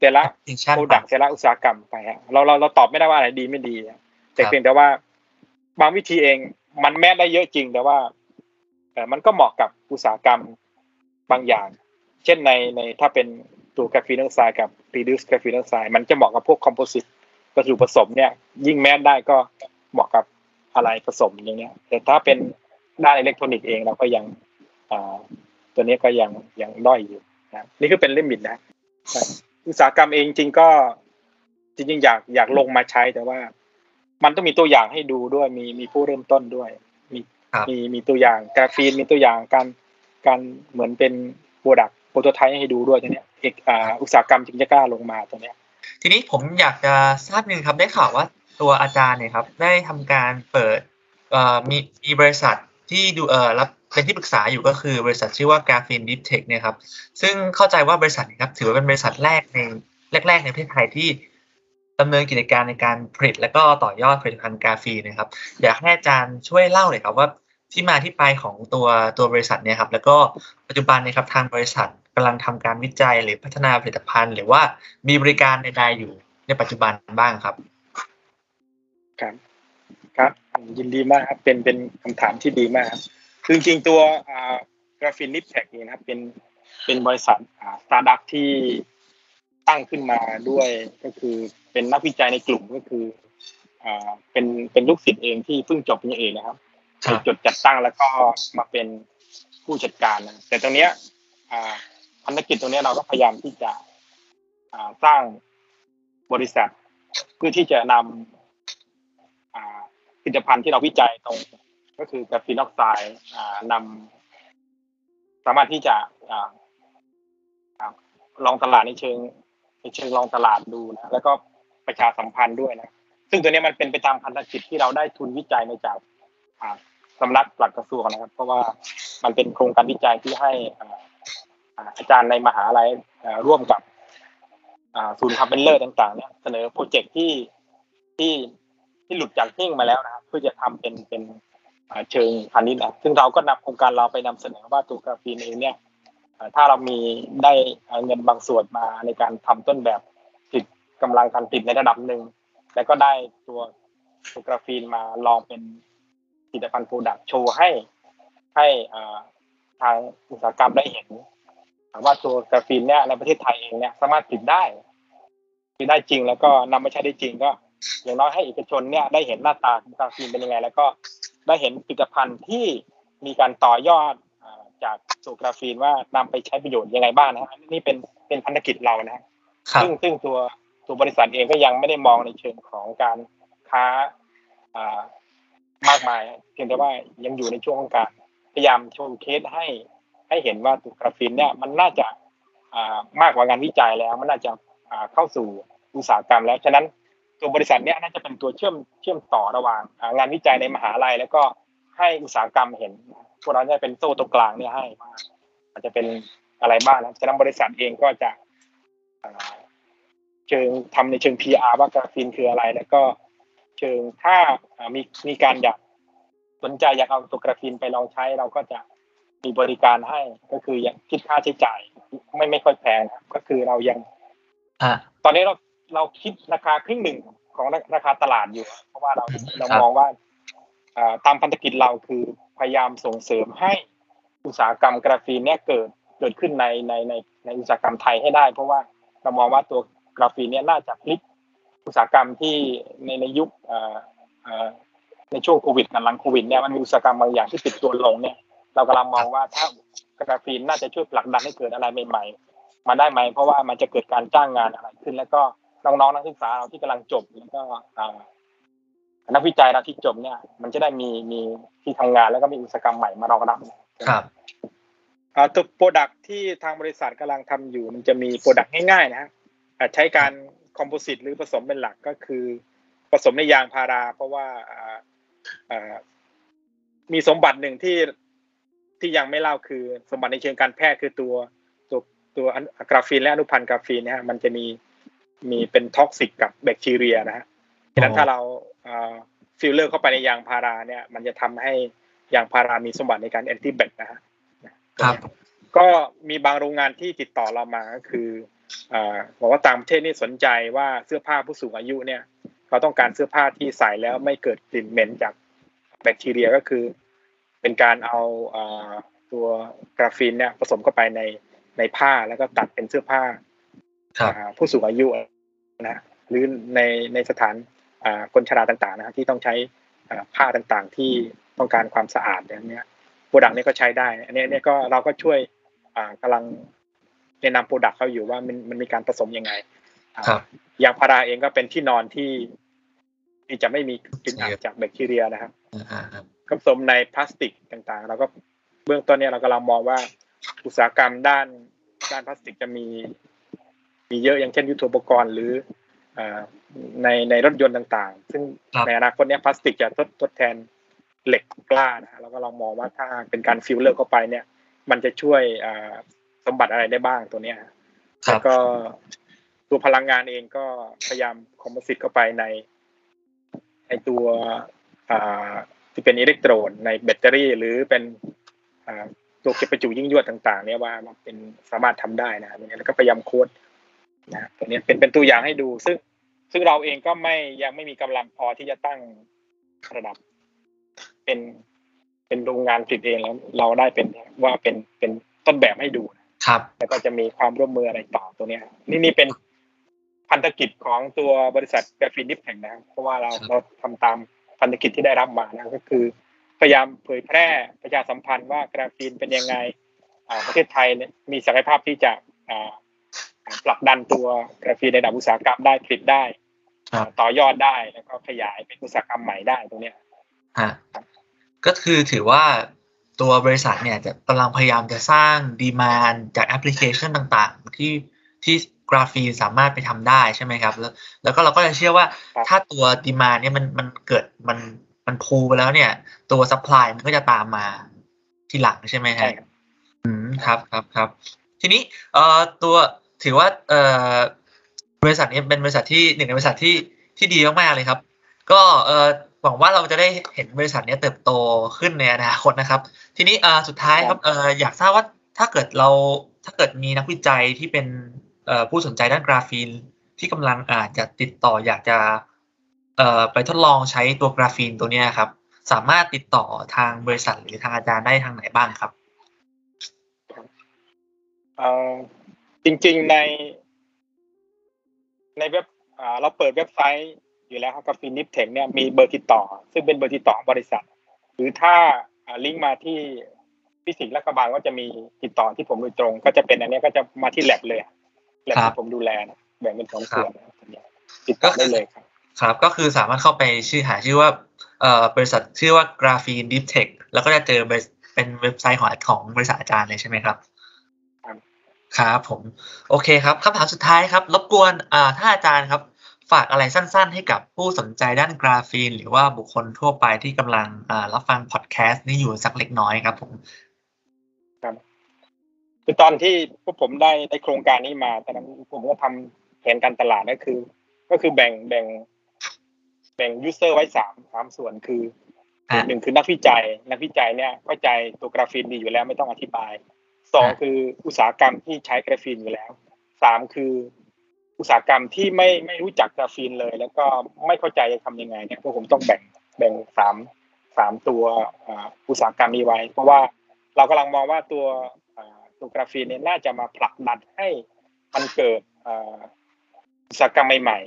แต่ละดิชั่น product แต่ละอุตสาหกรรมไปฮะเราเราเราตอบไม่ได้ว่าอะไรดีไม่ดีฮะแต่ครับเพียงแต่ว่าบางวิธีเองมันแม้ได้เยอะจริงแต่ว่าเอ่อมันก็เหมาะกับอุตสาหกรรมบางอย่าง เช่นในในถ้าเป็นตัวกราฟีนออกไซด์กับ reduced กราฟีนออกไซด์มันจะเหมาะกับพวก composite วัสดุผสมเนี่ยยิ่งแม้ได้ก็เหมาะกับอะไรผสมอย่างเงี้ย แต่ถ้าเป็นด้านอิเล็กทรอนิกส์เองเราก็ยังอ่าตัวนี้ก็ยังยังด้อยอยู่นะนี่คือเป็น limit นะอุตสาหกรรมเองจริงๆก็จริงๆอยากอยากลงมาใช้แต่ว่า มันต้องมีตัวอย่างให้ดูด้วยมีมีผู้เริ่มต้นด้วย มีครับมีมีตัวอย่างกราฟีนมีตัวอย่างการการเหมือนเป็น product prototype ให้ดูด้วยตัวเนี้ยเอกอ่าอุตสาหกรรมจึงจะกล้าลงมาตัวเนี้ยทีนี้ผมอยากจะทราบหนึงครับได้ข่าวว่าตัวอาจารย์เนี่ยครับได้ทำการเปิดเอ่อมีมีบริษัทที่ดูเอ่อรับเป็นที่ปรึกษาอยู่ก็คือบริษัทชื่อว่า Graphene Deep Tech เนี่ยครับซึ่งเข้าใจว่าบริษัทนี้ครับถือว่าเป็นบริษัทแรกในแรก ๆ ในประเทศไทยที่ดำเนินกิจการในการผลิต และก็ต่อยอดผลิตภัณฑ์กาฟีนนะครับ อยากให้อาจารย์ช่วยเล่าหน่อยครับว่าที่มาที่ไปของตัวตัวบริษัทเนี่ยครับ แล้วก็ปัจจุบันนยครับทางบริษัท กำลังทำการวิจัยหรือพัฒนาผลิตภัณฑ์ หรือว่ามีบริการใดๆอยู่ในปัจจุบันบ้างครับ ครับ ครับยินดีมากครับ เป็นเป็นคำถามที่ดีมากครับคือจริงๆตัวอ่ากราฟีนนิปเทคนี่นะครับ เป็นเป็นบริษัทอ่าสตาร์ทอัพที่ตั้งขึ้นมาด้วยก็คือเป็นนักวิจัยในกลุ่มก็คืออ่าเป็นเป็นลูกศิษย์เองที่เพิ่งจบปริญญาเอกนะครับครับจดจัดตั้งแล้วก็มาเป็นผู้จัดการนะแต่ตรงเนี้ยอ่าภา รกิจตรงนี้เราก็พยายามที่จะสร้างบริษัท เพื่อที่จะนำผลิตภัณฑ์ที่เราวิจัยตรง ก็คือกราฟีนอกไซด์นำสามารถที่จะลองตลาดในเชิงในเชิงลองตลาดดูนะแล้วก็ประชาสัมพันธ์ด้วยนะซึ่งตัวนี้มันเป็นไปตามพันธกิจที่เราได้ทุนวิจัยมาจากสำนักหลักกระทรวงนะครับ เพราะว่ามันเป็นโครงการวิจัยที่ให้ อาจารย์ในมหาลัยร่วมกับศูนย์ทำเป็นเลิศต่างๆเนี่ยเสนอโปรเจกต์ที่ที่ที่หลุดจากหิ้งมาแล้วนะครับเพื่อจะทำเป็นเป็นเชิงพาณิชย์นะซึ่งเราก็นำโครงการเราไปนำเสนอว่าตัวกราฟีนเองเนี่ยถ้าเรามีได้เงินบางส่วนมาในการทำต้นแบบผลิตกำลังการผลิตในระดับหนึ่งแล้วก็ได้ตัวตัวกราฟีนมาลองเป็นผลิตภัณฑ์ product show ให้ให้ทางอุตสาหกรรมได้เห็น ว่าตัวกราฟีนเนี่ยในประเทศไทยเองเนี่ยสามารถผลิตได้ผลิตได้จริงแล้วก็นำมาใช้ได้จริงก็ อย่างน้อยให้เอกชนเนี่ยได้เห็นหน้าตาของกราฟีนเป็นยังไง แล้วก็ได้เห็นผลิตภัณฑ์ที่มีการต่อยอดอ่าจากตัวกราฟีนว่านำไปใช้ประโยชน์ยังไงบ้างนะฮะนี่เป็นเป็นพันธกิจเรานะฮะครับซึ่งซึ่งตัวตัวบริษัทเองก็ยังไม่ได้มองในเชิงของการค้าอ่ามากมายเพียงแต่ว่ายังอยู่ในช่วงของการพยายามโชว์เคสให้ ให้เห็นว่าตัวกราฟีนเนี่ยมันน่าจะามากกว่างานวิจัยแล้ว มันน่าจะาเข้าสู่อุตสาหกรรมแล้วฉะนั้นตัวบริษัทเนี่ยน่าจะเป็นตัวเชื่อมเชื่อมต่อระหว่างางานวิจัยในมหาลัย แล้วก็ให้อุตสาหกรรมเห็นพวกเราจะเป็นโซ่ตรงกลางเนี่ยให้ว่าอาจจะเป็นอะไรบ้างนะฉะนั้นบริษัทเองก็จะเชิงทำในเชิง PR ว่ากราฟีนคืออะไร แล้วก็เชิงถ้ามีมีการอยากสนใจอยากเอาตัวกราฟีนไปลองใช้เราก็จะ มีบริการให้ก็คือยังคิดค่าใช้จ่าย ไม่ไม่ค่อยแพงนะครับก็คือเรายังอ่าตอนนี้เราเราคิดราคาครึ่งหนึ่งของราคาตลาดอยู่ เพราะว่าเราอืมเราครับมองว่าอ่าตามพันธกิจเราคือพยายามส่งเสริมให้อุตสาหกรรมกราฟีนเนี่ยเกิดเกิดขึ้นในในในในอุตสาหกรรมไทยให้ได้ เพราะว่าเรามองว่าตัวกราฟีนเนี่ยน่าจะพลิกอุตสาหกรรมที่ในในยุคอ่าอ่าในช่วงโควิดกับหลังโควิดเนี่ยมันมีอุตสาหกรรมบางอย่างที่ปิดตัวลงเนี่ย เรากำลังมองว่าถ้ากราฟีนน่าจะช่วยผลักดันให้เกิดอะไรใหม่ๆมาได้ไหมเพราะว่ามันจะเกิดการจ้างงานอะไรขึ้น แล้วก็น้องๆนักศึกษาเราที่กำลังจบแล้วก็อ่านักวิจัยเราที่จบเนี่ย มันจะได้มีมีที่ทำงานแล้วก็มีอุตสาหกรรมใหม่มารองรับครับอ่าตัวโปรดักที่ทางบริษัทกำลังทำอยู่ มันจะมีโปรดักง่ายๆนะฮะอ่าใช้การคอมโพสิตหรือผสมเป็นหลักก็คือ ผสมในยางพารา เพราะว่าอ่าอ่ามีสมบัติหนึ่งที่ ที่ยังไม่เล่าคือสมบัติในเชิงการแพทย์คือตัวตัวตัวอนุกราฟีนและอนุพันธ์กราฟีนเนะฮะมันจะมีมีเป็น toxic กับแบคทีเรียนะฮะฉะนั้นอ๋อถ้าเราฟิลเลอร์เข้าไปในยางพาราเนี่ย มันจะทำให้ยางพารามีสมบัติในการ anti-bac นะฮะครับ ก็มีบางโรงงานที่ติดต่อเรามาก็คืออ่าบอกว่าต่างประเทศนี่สนใจว่าเสื้อผ้าผู้สูงอายุเนี่ยเขาต้องการเสื้อผ้าที่ใส่แล้วไม่เกิดกลิ่นเหม็นจากแบคทีเรียก็คือ เป็นการเอาอ่าตัวกราฟีนเนี่ยผสมเข้าไปในในผ้าแล้วก็ตัดเป็นเสื้อผ้าครับอ่าผู้สูงอายุนะหรือในในสถานอ่าคนชราต่างๆนะครับที่ต้องใช้อ่าผ้าต่างๆ ที่ต้องการความสะอาดอย่างเนี้ย product นี้ก็ใช้ได้ อันนี้อันนี้ก็เราก็ช่วยอ่ากำลังแนะนำ product เขาอยู่ว่ามันมันมีการผสมยังไงอ่าครับยางพาราเองก็เป็นที่นอนที่ที่จะไม่มีกลิ่นอับจากแบคทีเรียนะครับ อ่าอ่าครับก็ผสมในพลาสติกต่างๆเราก็เบื้องต้นเนี่ยเรากำลังมองว่าอุตสาหกรรมด้านด้านพลาสติกจะมี มีเยอะอย่างเช่นยุทโธปกรณ์หรืออ่าในในรถยนต์ต่างๆ ซึ่งครับในอนาคตเนี่ยพลาสติกจะทดทดแทนเหล็กกล้านะฮะแล้วก็เรามองว่าถ้าเป็นการฟิลเลอร์เข้าไปเนี่ย มันจะช่วยอ่าสมบัติอะไรได้บ้างตัวเนี้ยครัแล้วก็ตัวพลังงานเองก็พยายาม composite เข้าไปในในตัวอ่า ที่เป็นอิเล็กโทรดในแบตเตอรี่ หรือเป็นอ่าตัวเก็บประจุยิ่งยวดต่างๆ เนี่ยว่ามันเป็นสามารถทำได้นะเนี่ยแล้วก็พยายามโค้ดนะตัวเนี้ยเป็นเป็นตัวอย่างให้ดู ซึ่งซึ่งเราเองก็ไม่ยังไม่มีกำลังพอที่จะตั้งระดับ เป็นเป็นโรงงานผลิตเองแล้ว เราได้เป็นว่าเป็นเป็นต้นแบบให้ดูครับ แล้วก็จะมีความร่วมมืออะไรต่อตัวเนี้ย นี่นี่เป็นพันธกิจของตัวบริษัทกราฟีนดิฟแห่งนะครับเพราะว่าเราครับเราทำตาม พันธกิจที่ได้รับมานะก็คือ พยายามเผยแพร่ประชาสัมพันธ์ว่ากราฟีนเป็นยังไงอ่าประเทศไทยเนี่ยมีศักยภาพที่จะอ่าผลักดันตัวกราฟีนในระดับอุตสาหกรรมได้ผลิตได้ครับต่อยอดได้แล้วก็ขยายเป็นอุตสาหกรรมใหม่ได้ตรงเนี้ยฮะก็คือถือว่าตัวบริษัทเนี่ยจะกำลังพยายามจะสร้าง demand จากแอปพลิเคชันต่างๆ ที่ที่ กราฟีนสามารถไปทำได้ใช่ไหมครับ แล้วแล้วก็เราก็จะเชื่อว่าครับถ้าตัว demand เนี่ยมันมันเกิดมันมัน pull ไปแล้วเนี่ย ตัว supply มันก็จะตามมาทีหลังใช่ไหมฮะใช่ครับอืมครับครับครับ ทีนี้เอ่อตัวถือว่าเอ่อบริษัทนี้เป็นบริษัทที่หนึ่งในบริษัทที่ที่ดีมากๆเลยครับ ก็เอ่อหวังว่าเราจะได้เห็นบริษัทนี้เติบโตขึ้นในอนาคตนะครับ ทีนี้เอ่อสุดท้ายครับเอ่ออยากทราบว่าถ้าเกิดเราถ้าเกิดมีนักวิจัยที่เป็นเอ่อ ผู้สนใจด้านกราฟีนที่กำลังอาจจะติดต่ออยากจะไปทดลองใช้ตัวกราฟีนตัวนี้ครับ สามารถติดต่อทางบริษัทหรือทางอาจารย์ได้ทางไหนบ้างครับจริงๆใน ในเว็บเราเปิดเว็บไซต์อยู่แล้วครับกราฟีนนิปเทคเนี่ยมีเบอร์ติดต่อ ซึ่งเป็นเบอร์ติดต่อของบริษัท หรือถ้าลิงก์มาที่ฟิสิกส์และกระบาลก็จะมีติดต่อที่ผมโดยตรง ก็จะเป็นอันนี้ก็จะมาที่แลบเลย แลบครับที่ผมดูแลนะแบ่งเป็นสองส่วนนะครับอันเนี้ยติดต่อได้เลยครับครับก็คือสามารถเข้าไปชื่อหาชื่อว่าเอ่อบริษัทชื่อว่า Graphene Deep Tech แล้วก็จะเจอบริษัทเป็นเว็บไซต์ของของบริษัทอาจารย์เลยใช่ไหมครับครับ ครับผมโอเคครับคำถามสุดท้ายครับ รบกวนอ่าถ้าอาจารย์ครับ ฝากอะไรสั้นๆ ให้กับผู้สนใจด้านกราฟีน หรือว่าบุคคลทั่วไปที่กำลังอ่ารับฟังพอดแคสต์นี้อยู่สักเล็กน้อยครับผม คือตอนที่พวกผมได้ได้โครงการนี้มาตอนนั้นผมก็ทำแผนการตลาดก็คือ ก็คือแบ่งแบ่ง แบ่ง user ไว้สามสามส่วนคืออ่าหนึ่งคือนักวิจัย นักวิจัยเนี่ยเข้าใจตัวกราฟีนดีอยู่แล้วไม่ต้องอธิบายสองอ่าคืออุตสาหกรรมที่ใช้กราฟีนอยู่แล้วสามคืออุตสาหกรรมที่ไม่ไม่รู้จักกราฟีนเลย แล้วก็ไม่เข้าใจจะทำยังไงเนี่ยพวกผมต้องแบ่งแบ่งสามสามตัวอ่าอุตสาหกรรมนี้ไว้ เพราะว่าเรากำลังมองว่าตัว อ่าตัวกราฟีนเนี่ยน่าจะมาผลักดันให้มันเกิดอ่าอุตสาหกรรมใหม่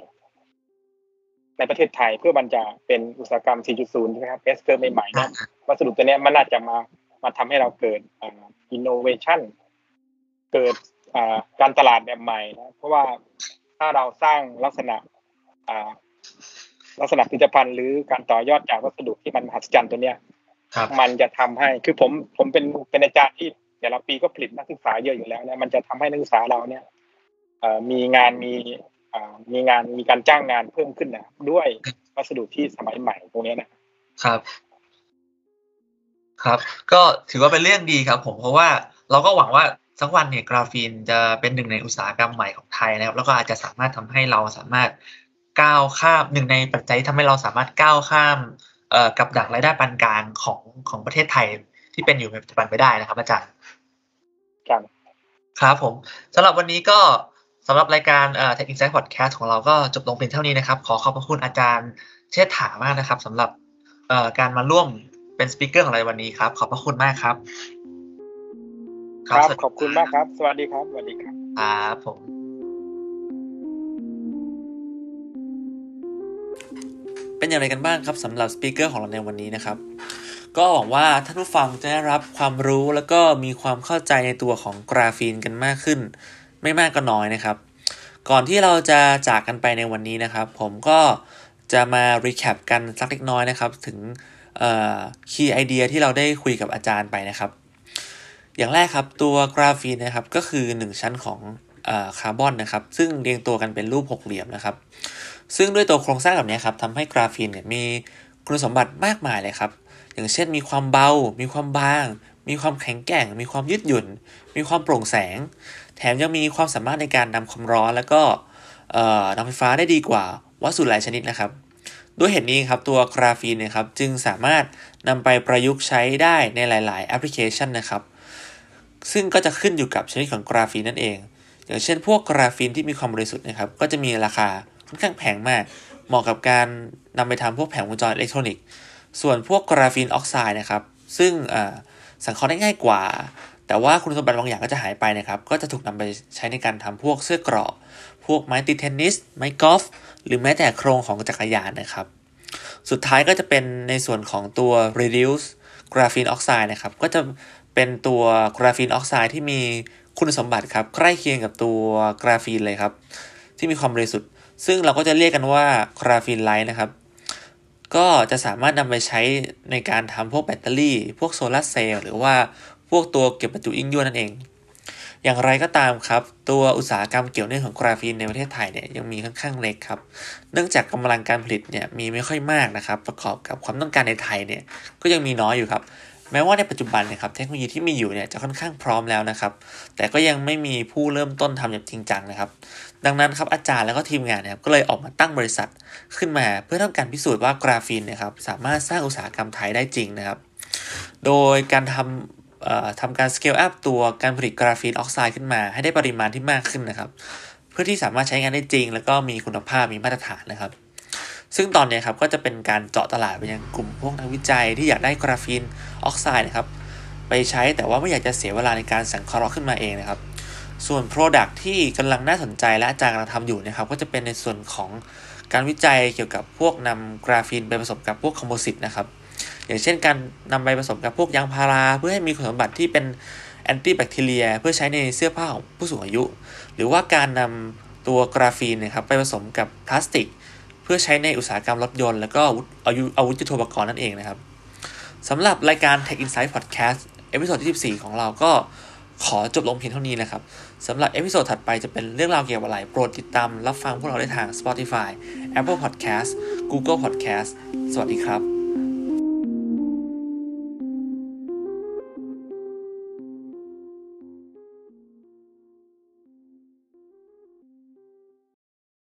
ๆ ในประเทศไทยเพื่อมันจะเป็นอุตสาหกรรม 4.0 ใช่ไหมครับ S-curve ใหม่ๆเนี่ยวัสดุตัวเนี้ยมันน่าจะมามาทำให้เราเกิดอินโนเวชันเกิดอ่าการตลาดแบบใหม่นะเพราะว่าถ้าเราสร้างลักษณะอ่าลักษณะผลิตภัณฑ์หรือการต่อยอดจากวัสดุที่มันมหัศจรรย์ตัวเนี้ยครับมันจะทำให้คือผมผมเป็นเป็นอาจารย์ที่ แต่ละปีก็ผลิตนักศึกษาเยอะอยู่แล้วเนี่ยมันจะทำให้นักศึกษาเราเนี่ยมีงานมีมีงานมีการจ้างงานเพิ่มขึ้นนะด้วยวัสดุที่สมัยใหม่ตรงนี้นะครับ ครับ ก็ถือว่าเป็นเรื่องดีครับ ผมเพราะว่าเราก็หวังว่าสักวันเนี่ยกราฟีนจะเป็นหนึ่งในอุตสาหกรรมใหม่ของไทยนะครับ แล้วก็อาจจะสามารถทำให้เราสามารถก้าวข้ามหนึ่งในปัจจัยที่ทำให้เราสามารถก้าวข้ามกับดักรายได้ปานกลางของของประเทศไทย ที่เป็นอยู่ในปัจจุบันไปได้นะครับ อาจารย์ครับครับผมสำหรับวันนี้ก็สำหรับรายการเอ่อ Tech Insight Podcast ของเราก็จบลงเพียงเท่านี้นะครับ ขอขอบพระคุณอาจารย์เชษฐามากนะครับสำหรับเอ่อการมาร่วมเป็นสปีกเกอร์ของเราในวันนี้ครับ ขอบพระคุณมากครับครับสวัสดีขอบคุณมากครับ สวัสดีครับ สวัสดีครับครับผมเป็นอย่างไรกันบ้างครับสำหรับ speaker ของเราในวันนี้นะครับ ก็หวังว่าท่านผู้ฟังจะได้รับความรู้แล้วก็มีความเข้าใจในตัวของกราฟีนกันมากขึ้น ไม่มากก็น้อยนะครับ ก่อนที่เราจะจากกันไปในวันนี้นะครับ ผมก็จะมา recap กันสักเล็กน้อยนะครับ ถึง key idea ที่เราได้คุยกับอาจารย์ไปนะครับ อย่างแรกครับตัวกราฟีนนะครับก็คือ 1 ชั้นของคาร์บอนนะครับ ซึ่งเรียงตัวกันเป็นรูปหกเหลี่ยมนะครับ ซึ่งด้วยตัวโครงสร้างแบบนี้ครับทำให้กราฟีนเนี่ยมีคุณสมบัติมากมายเลยครับ อย่างเช่นมีความเบา มีความบาง มีความแข็งแกร่ง มีความยืดหยุ่น มีความโปร่งแสง แถมยังมีความสามารถในการนำความร้อนแล้วก็นำไฟฟ้าได้ดีกว่าวัสดุหลายชนิดนะครับ ด้วยเหตุนี้ครับตัวกราฟีนเนะครับจึงสามารถนำไปประยุกต์ใช้ได้ในหลาย ๆ แอปพลิเคชันนะครับ ซึ่งก็จะขึ้นอยู่กับชนิดของกราฟีนนั่นเอง อย่างเช่น พวกกราฟีนที่มีความบริสุทธิ์นะครับก็จะมีราคาค่อนข้างแพงมาก เหมาะกับการนำไปทำพวกแผงวงจรอิเล็กทรอนิกส์ ส่วนพวกกราฟีนออกไซด์นะครับ ซึ่งสังเคราะห์ได้ง่ายกว่า แต่ว่าคุณสมบัติบางอย่างก็จะหายไปนะครับ ก็จะถูกนำไปใช้ในการทำพวกเสื้อเกราะ พวกไม้ตีเทนนิส ไม้กอล์ฟ หรือแม้แต่โครงของจักรยานนะครับ สุดท้ายก็จะเป็นในส่วนของตัว reduce graphene oxide นะครับ ก็จะเป็นตัว graphene oxide ที่มีคุณสมบัติครับ ใกล้เคียงกับตัวกราฟีนเลยครับ ที่มีความบริสุทธิ์ ซึ่งเราก็จะเรียกกันว่า graphene-like นะครับ ก็จะสามารถนำไปใช้ในการทำพวกแบตเตอรี่ พวกโซลาร์เซลล์หรือว่าพวกตัวเก็บประจุยิ่งยวดนั่นเอง อย่างไรก็ตามครับ ตัวอุตสาหกรรมเกี่ยวเนื่องของกราฟีนในประเทศไทยเนี่ยยังมีค่อนข้างเล็กครับ เนื่องจากกำลังการผลิตเนี่ยมีไม่ค่อยมากนะครับ ประกอบกับความต้องการในไทยเนี่ยก็ยังมีน้อยอยู่ครับแม้ว่าในปัจจุบันเนะครับเทคโนโลยีที่มีอยู่เนี่ยจะค่อนข้างพร้อมแล้วนะครับ แต่ก็ยังไม่มีผู้เริ่มต้นทำอย่างจริงจังนะครับ ดังนั้นครับอาจารย์แล้วก็ทีมงานเนี่ยก็เลยออกมาตั้งบริษัทขึ้นมา เพื่อต้องการพิสูจน์ว่ากราฟีนเนะครับสามารถสร้างอุตสาหกรรมไทยได้จริงนะครับ โดยการทำเอ่อทำการ scale up ตัวการผลิตกราฟีนออกไซด์ขึ้นมา ให้ได้ปริมาณที่มากขึ้นนะครับ เพื่อที่สามารถใช้งานได้จริง แล้วก็มีคุณภาพมีมาตรฐานนะครับ ซึ่งตอนนี้ครับก็จะเป็นการเจาะตลาดไปยังกลุ่มพวกนักวิจัยที่อยากได้กราฟีนออกไซด์นะครับไปใช้แต่ว่าไม่อยากจะเสียเวลาในการสังเคราะห์ขึ้นมาเองนะครับ ส่วน Product ที่กำลังน่าสนใจและอาจารย์กำลังทำอยู่นะครับ ก็จะเป็นในส่วนของการวิจัยเกี่ยวกับพวกนำกราฟีนไปผสมกับพวกคอมโพสิตนะครับ อย่างเช่นการนำไปผสมกับพวกยางพาราเพื่อให้มีคุณสมบัติที่เป็น anti-bacteria เพื่อใช้ในเสื้อผ้าของผู้สูงอายุ หรือว่าการนำตัวกราฟีนนะครับไปผสมกับพลาสติก เพื่อใช้ในอุตสาหกรรมรถยนต์ แล้วก็อาวุธอาวุธยุทโธปกรณ์นั่นเองนะครับสำหรับรายการ Tech Insight Podcast episode ที่ 14 ของเราก็ขอจบลงเพียงเท่านี้นะครับ สำหรับ episode ถัดไปจะเป็นเรื่องราวเกี่ยวกับอะไร โปรดติดตามรับฟังพวกเราได้ทาง Spotify Apple Podcast Google Podcast สวัสดีครับ